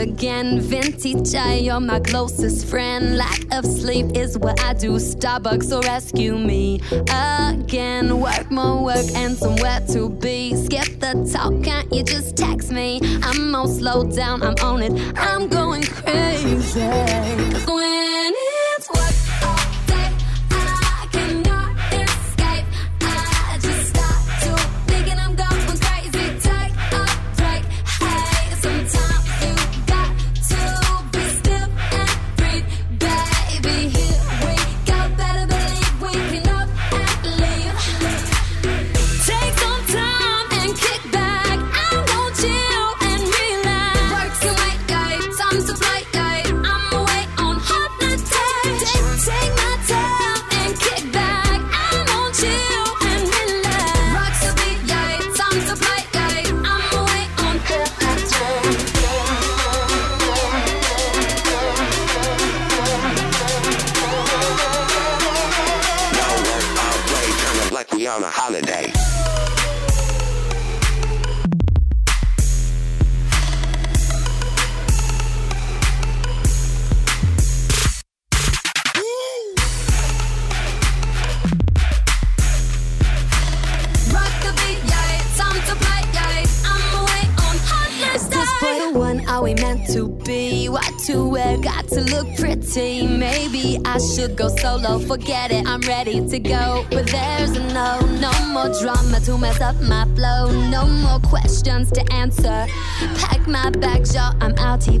again. Vintage, you're my closest friend. Lack of sleep is what I do. Starbucks, so rescue me again. Work more work and somewhere to be. Skip the talk, can't you just text me? I'm on slow down, I'm on it. I'm going crazy. When should go solo. Forget it, I'm ready to go. But there's no, no more drama to mess up my flow. No more questions to answer. Pack my bags, y'all, I'm out here.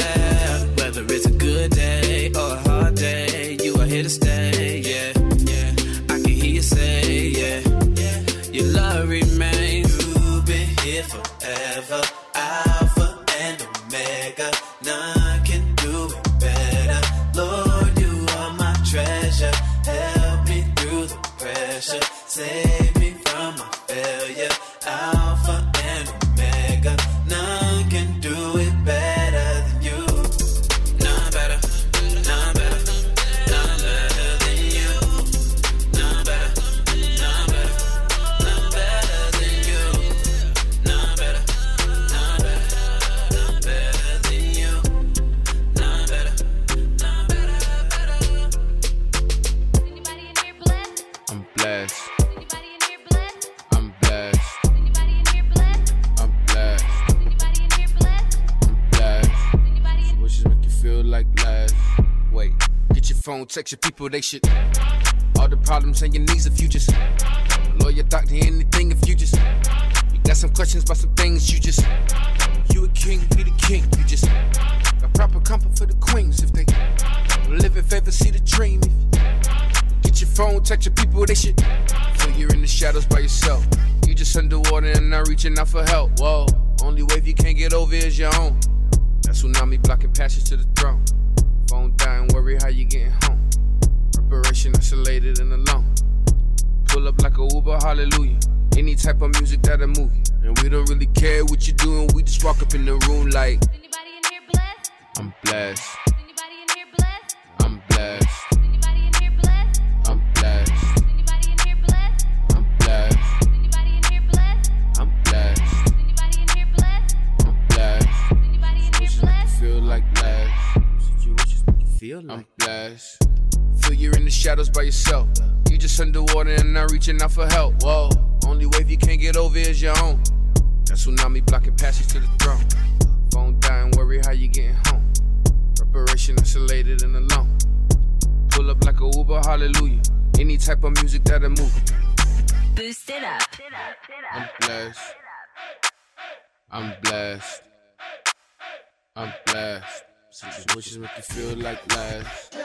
people, they should. All the problems and your needs if you just. Lawyer, doctor, anything if you just. You got some questions about some things you just. You a king, be the king, you just. Got proper comfort for the queens if they. Live in favor, see the dream. if Get your phone, text your people, they should. Feel you're in the shadows by yourself. You just underwater and not reaching out for help. Whoa, only wave you can't get over is your own. That tsunami blocking passage to the throne. Phone dying, worry how you getting home. Preparation isolated and alone. Pull up like a Uber, hallelujah. Any type of music that'll move you. And we don't really care what you're doing, we just walk up in the room like. Anybody in here blessed? I'm blessed. Anybody in here blessed? I'm blessed. Anybody in here blessed? I'm blessed. Anybody in here blessed? I'm blessed. Anybody in here blessed? I'm blessed. Anybody in here blessed? I'm blessed. Anybody in here Wishes make you blessed? feel like last. Situations make you feel like I'm blessed. Feel you're in the shadows by yourself. You just underwater and not reaching out for help. Whoa, only wave you can't get over is your own. That tsunami blocking passage to the throne. Phone dying, worry how you getting home. Preparation isolated and alone. Pull up like a Uber, hallelujah. Any type of music that'll move. Boost it up. I'm blessed. I'm blessed. I'm blessed. Situations make you feel like last.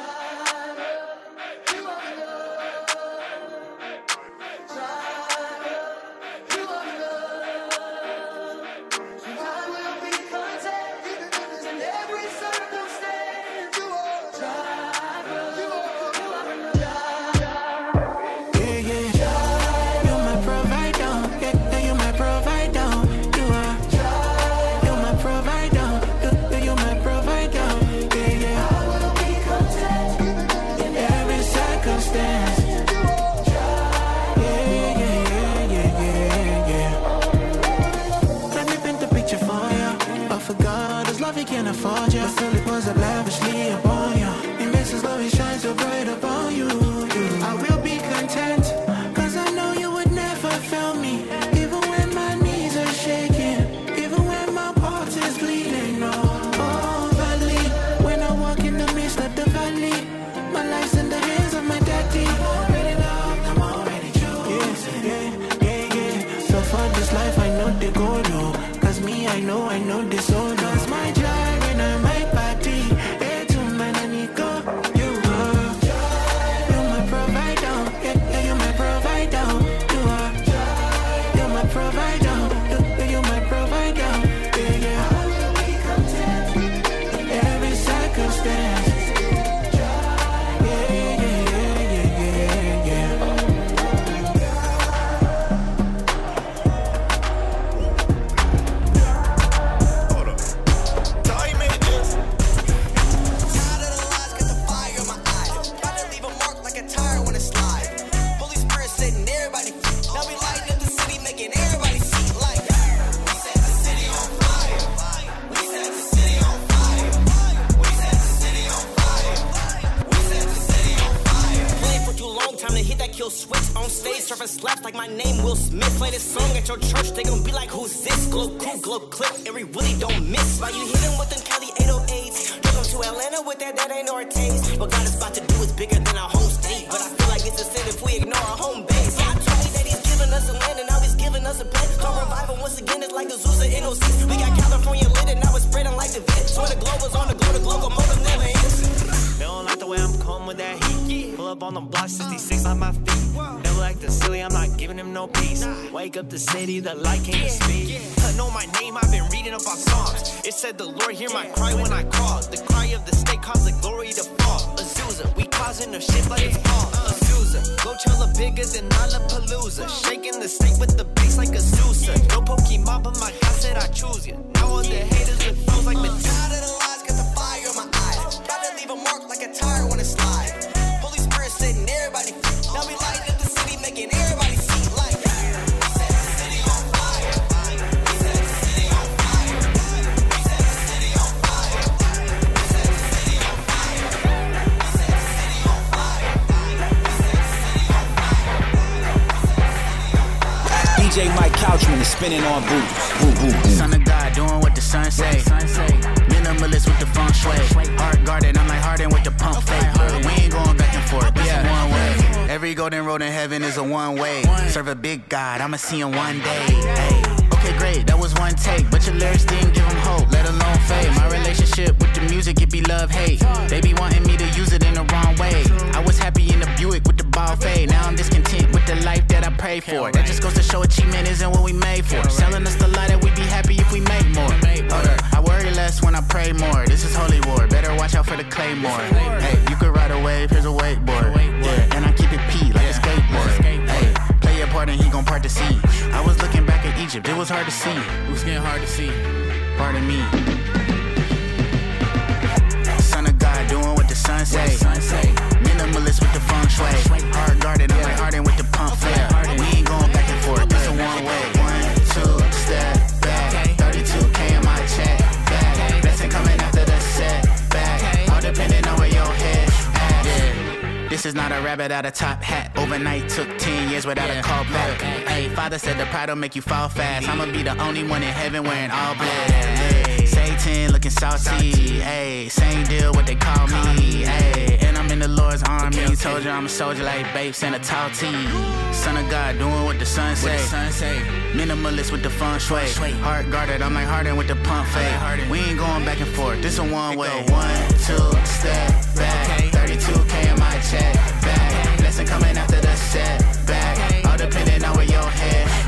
Bigger than our home state. But I feel like it's a sin if we ignore our home base. God told me that he's giving us a land and now he's giving us a plan. Come revival once again, it's like the Zusa NOCs. We got California lit and now it's spreading like the vent. So the globe was on the globe, the locomotive never ends. They don't like the way I'm coming with that heat. Pull up on the block, uh. 66 on my feet. Never acting silly, I'm not giving him no peace. Wake up the city, the light can't speak. I know my name, I've been reading up on Psalms. It said the Lord hear my cry when I call. The cry of the state caused the glory to fall. Azusa, we causing the shit like it's Paul. Azusa, go Coachella bigger than Lollapalooza. Shaking the state with the bass like a Sousa. No Pokemon, but my God said I choose you. Now all the haters with flows like Medusa. Tired of the lies, got the fire in my eye. About to leave a mark like a tire when it slide. Is spinning on boots. Son of God, doing what the sun say. Minimalist with the feng shui. Heart guarded, I'm like Harden with the pump fake. We ain't going back and forth, this is one way. Every golden road in heaven is a one way. Serve a big God, I'ma see him one day. Hey. Okay, great, that was one take, but your lyrics didn't give him hope, let alone fade. My relationship with the music, it be love hate. They be wanting me to use it in the wrong way. I was happy in the Buick with ball fade. Now I'm discontent with the life that I pray for. That just goes to show achievement isn't what we made for. Selling us the lie that we'd be happy if we make more. Hold I worry less when I pray more. This is holy war, better watch out for the claymore. Hey, you could ride a wave, here's a wakeboard. Yeah, and I keep it P like a skateboard. Hey, play your part and he gon' part the sea. I was looking back at Egypt, it was hard to see. It was getting hard to see. Pardon me. Son of God, doing what the sun say. Minimalist with the feng shui. Hard guarded, I'm like Harden with the pump flare. We ain't going back and forth, this a one way. One, two, step back. 32K in my check back. Blessing coming after the setback. All depending on where your head at. Yeah. This is not a rabbit out of top hat. Overnight took 10 years without a call back. Hey, father said the pride will make you fall fast. I'ma be the only one in heaven wearing all black. Looking saucy. Hey, same deal what they call me. Hey, and I'm in the Lord's army. Told you I'm a soldier like babes and a tall team. Son of God doing what the sun say. Minimalist with the feng shui. Heart guarded, I'm like Harden with the pump fade. We ain't going back and forth. This a one way. One, two, step back. 32K in my check back. Blessing coming after the setback. All depending on where your head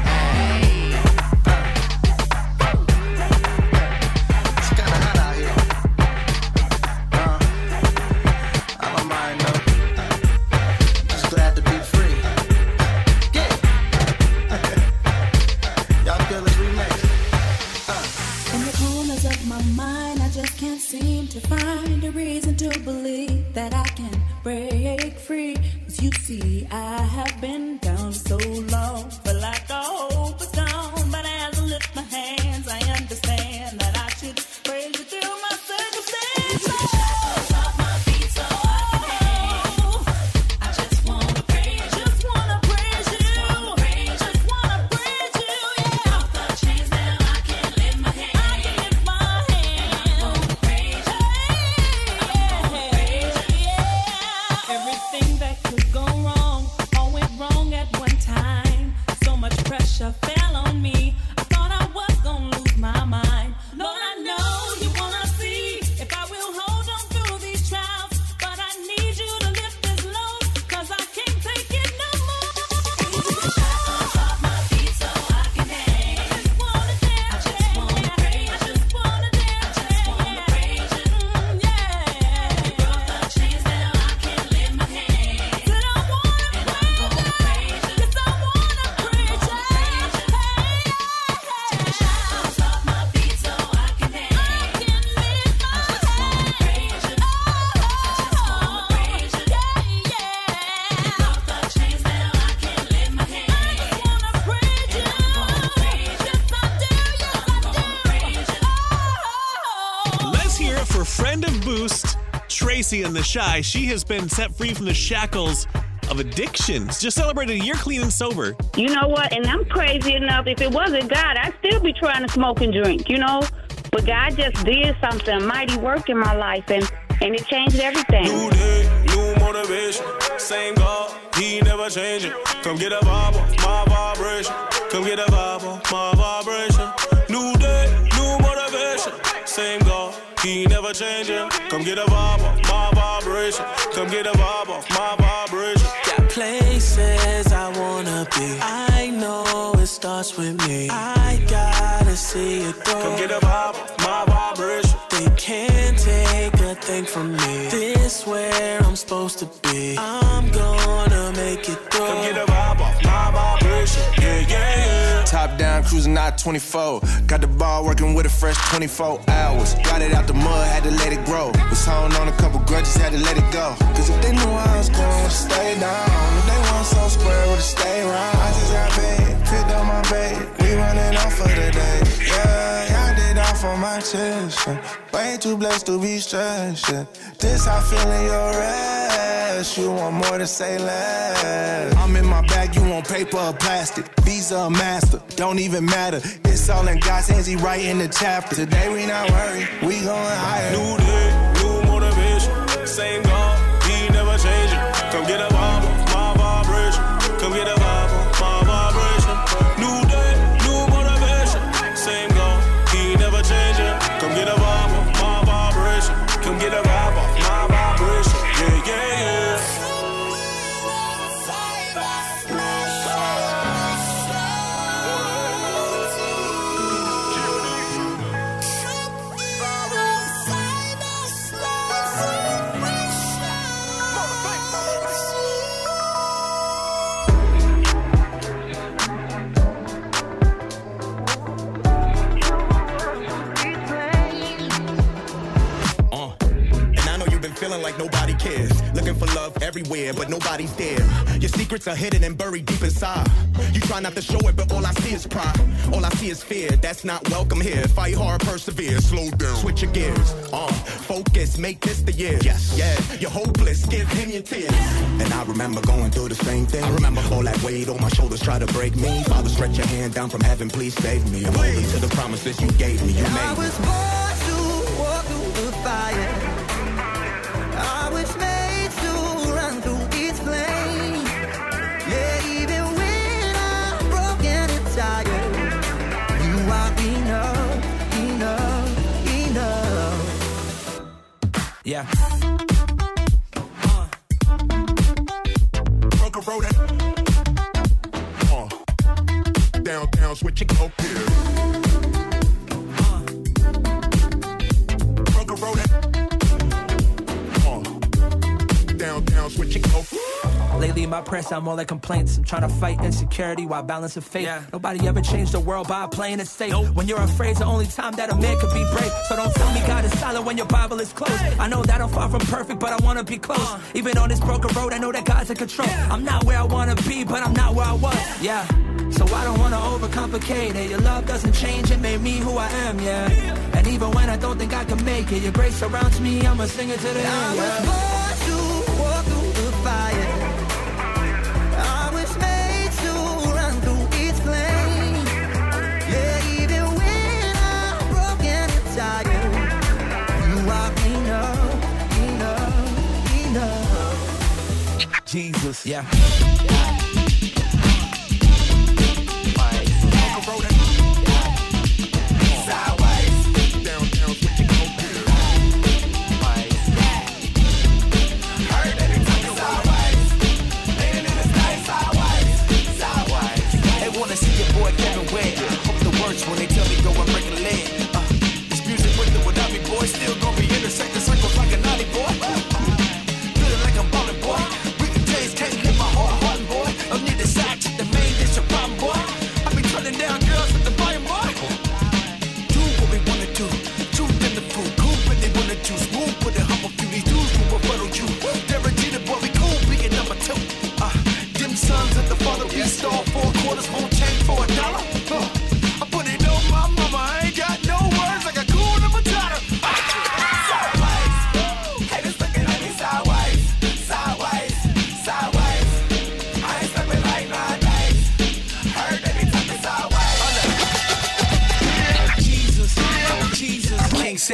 Tracy and the Shy. She has been set free from the shackles of addictions. Just celebrated a year clean and sober. You know what? And I'm crazy enough. If it wasn't God, I'd still be trying to smoke and drink, you know? But God just did something, mighty work in my life, and, and it changed everything. New day, new motivation. Same God, He never changing. Come get a vibe my vibration. Come get a vibe my vibration. He never changing. Come get a vibe off my vibration. Come get a vibe off my vibration. Got places I wanna be. I know it starts with me. I gotta see it through. Come get a vibe off my vibration. They can't take a thing from me. This where I'm supposed to be. I'm Top down, cruising out 24. Got the ball working with a fresh 24 hours. Got it out the mud, had to let it grow. Was holding on a couple grudges, had to let it go. Cause if they knew I was going stay down, if they want so square, would stay round. I just got paid, picked up my bait. We running off for the day. Yeah, did off on my chest. yeah. Way too blessed to be stressed. yeah. This I feel in your red. Less. You want more to say less. I'm in my bag, you want paper or plastic. Visa or master, don't even matter. It's all in God's hands, He writing the chapter. Today we not worried, we going higher. New day, new motivation. Same God, He never changing. Come get a are hidden and buried deep inside. You try not to show it, but all I see is pride. All I see is fear. That's not welcome here. Fight hard, persevere. Slow down. Switch your gears. Uh, focus, make this the year. Yes, yeah. You're hopeless. Give him your tears. And I remember going through the same thing. I remember all that weight on my shoulders try to break me. Father, stretch your hand down from heaven, please save me. I'm holding to the promises you gave me. You made me. was born Down, down, switch it, go here. Uh. Broke a road. Uh. Down, down, switch. Lately in my press, I'm more like complaints. I'm trying to fight insecurity while balancing faith. Nobody ever changed the world by playing it safe. When you're afraid, it's the only time that a man could be brave. So don't tell me God is silent when your Bible is closed. I know that I'm far from perfect, but I wanna be close. Even on this broken road, I know that God's in control. I'm not where I wanna be, but I'm not where I was. Yeah. So I don't wanna overcomplicate it. Your love doesn't change, it made me who I am, yeah. And even when I don't think I can make it, your grace surrounds me, I'ma sing it to the I end. was Yeah. born to walk through the fire. I was made to run through its flame. Yeah, even when I'm broken and tired, you are enough, enough, enough. Jesus. Yeah.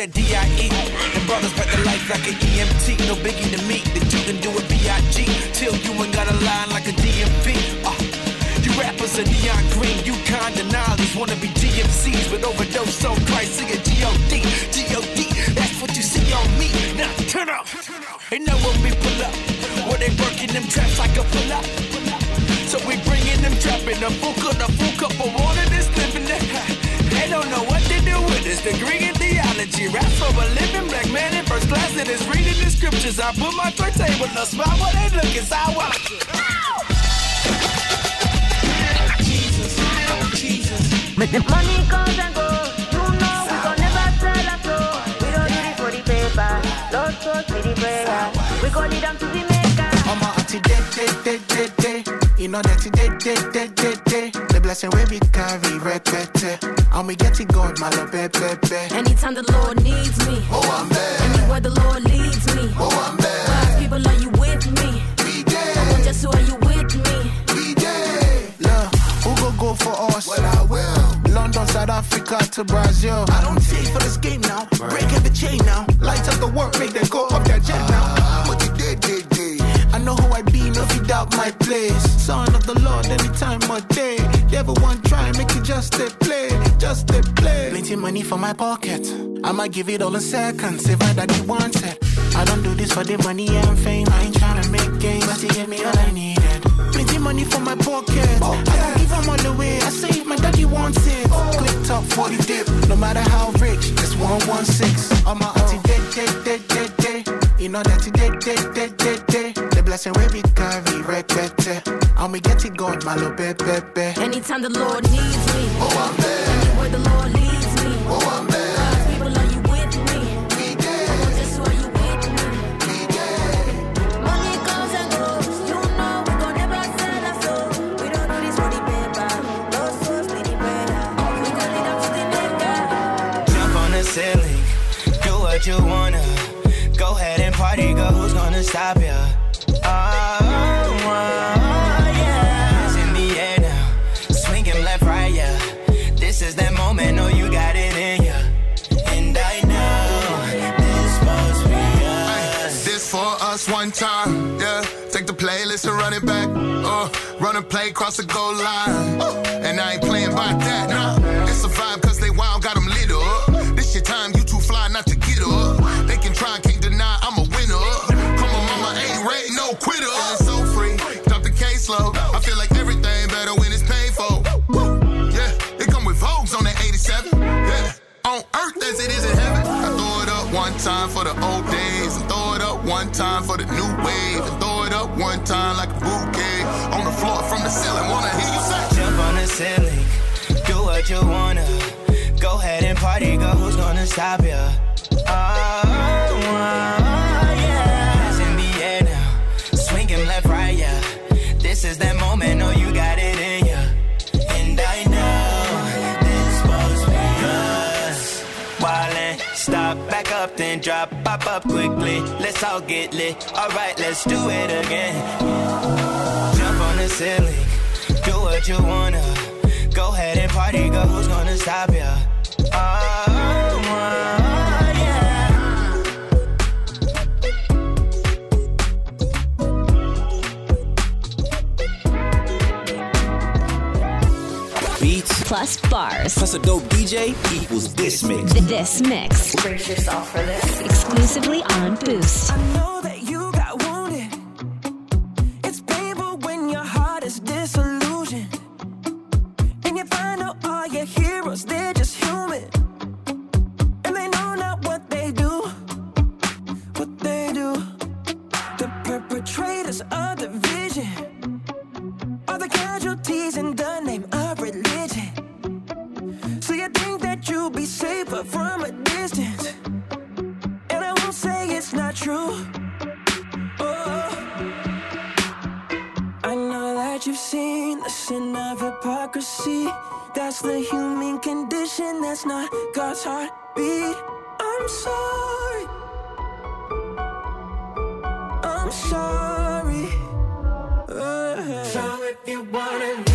Said D.I.E. The brothers back to life like an EMT. No biggie to me that you can do it B.I.G. Till you ain't got a line like a DMP. Uh, you rappers are neon green. You kind of knowledge wanna be DMCs but overdose on Christ. Sing a G.O.D. G.O.D. That's what you see on me. Now turn up. And know when we pull up, where they working them traps like a pull up. So we bringing them trapping the full cup, the full cup of water that's living there. They don't know what to do with this degree in theology. Rap for a living black man in first class that is reading the scriptures. I put my tray table, no smile while they looking sideways. Jesus, Jesus. Money comes and goes, you know we gon' never sell a flow. We don't do it for the paper, Lord trust me the prayer. We gon' lead them to the maker. I'm a day, day, day, day. You know that day, day, blessing we be carry, repete. And we get it God, my love, baby, baby. Anytime the Lord needs me, oh, I'm there. Anywhere the Lord leads me, oh, I'm there. God's people, are you with me? So are you with me? Look, who go go for us? Well, I will. London, South Africa to Brazil. I don't take for this game now. Break every chain now. Light up the work, make them go up their jet now. Ah, what you did, did, did. I know who I be, no if you doubt my place. Son just a play, just a play. Plenty money for my pocket. I'ma give it all in seconds if I daddy wants it. I don't do this for the money and fame. I ain't tryna make gains, but he gave me all I needed. Plenty money for my pocket. I don't give him all away. I say if my daddy wants it. Click top 40 dip, no matter how rich. It's 116. I'm a auntie dead, dead, dead, dead, dead. You know that it dead, dead, dead, dead, dead. The blessing we be carry. And we get it going, my little baby, baby. Anytime the Lord needs me. Oh, I'm there. Run and play across the goal line. And I ain't playing by that, nah. It's a vibe cause they wild, got them lit up. This your time, you too fly not to get up. They can try, can't deny, I'm a winner. Come on, mama, ain't rate, no quitter. And so free, drop the case low. I feel like everything better when it's paid for. Yeah, it come with Vogues on that 87. Yeah, on earth as it is in heaven. I throw it up one time for the old days, and throw it up one time for the new wave, and throw it up one time like a bouquet floor from the ceiling. Wanna hear you say? Jump on the ceiling, do what you wanna. Go ahead and party, girl. Who's gonna stop ya? Oh, yeah. Hands in the air now, swinging left, right, yeah. This is that moment, oh, you got it in ya. And I know this was be us. Wildin', stop, back up, then drop, pop up quickly. Let's all get lit. Alright, let's do it again. Jump on the ceiling, do what you wanna. Go ahead and party, girl. Who's gonna stop ya? Oh, oh, yeah. Beats Plus bars. plus a dope DJ equals this mix. This mix. Brace yourself for this. Exclusively on Boost. You think that you'll be safer from a distance. And I won't say it's not true. Oh, I know that you've seen the sin of hypocrisy. That's the human condition, that's not God's heartbeat. I'm sorry. I'm sorry. Uh, so if you wanna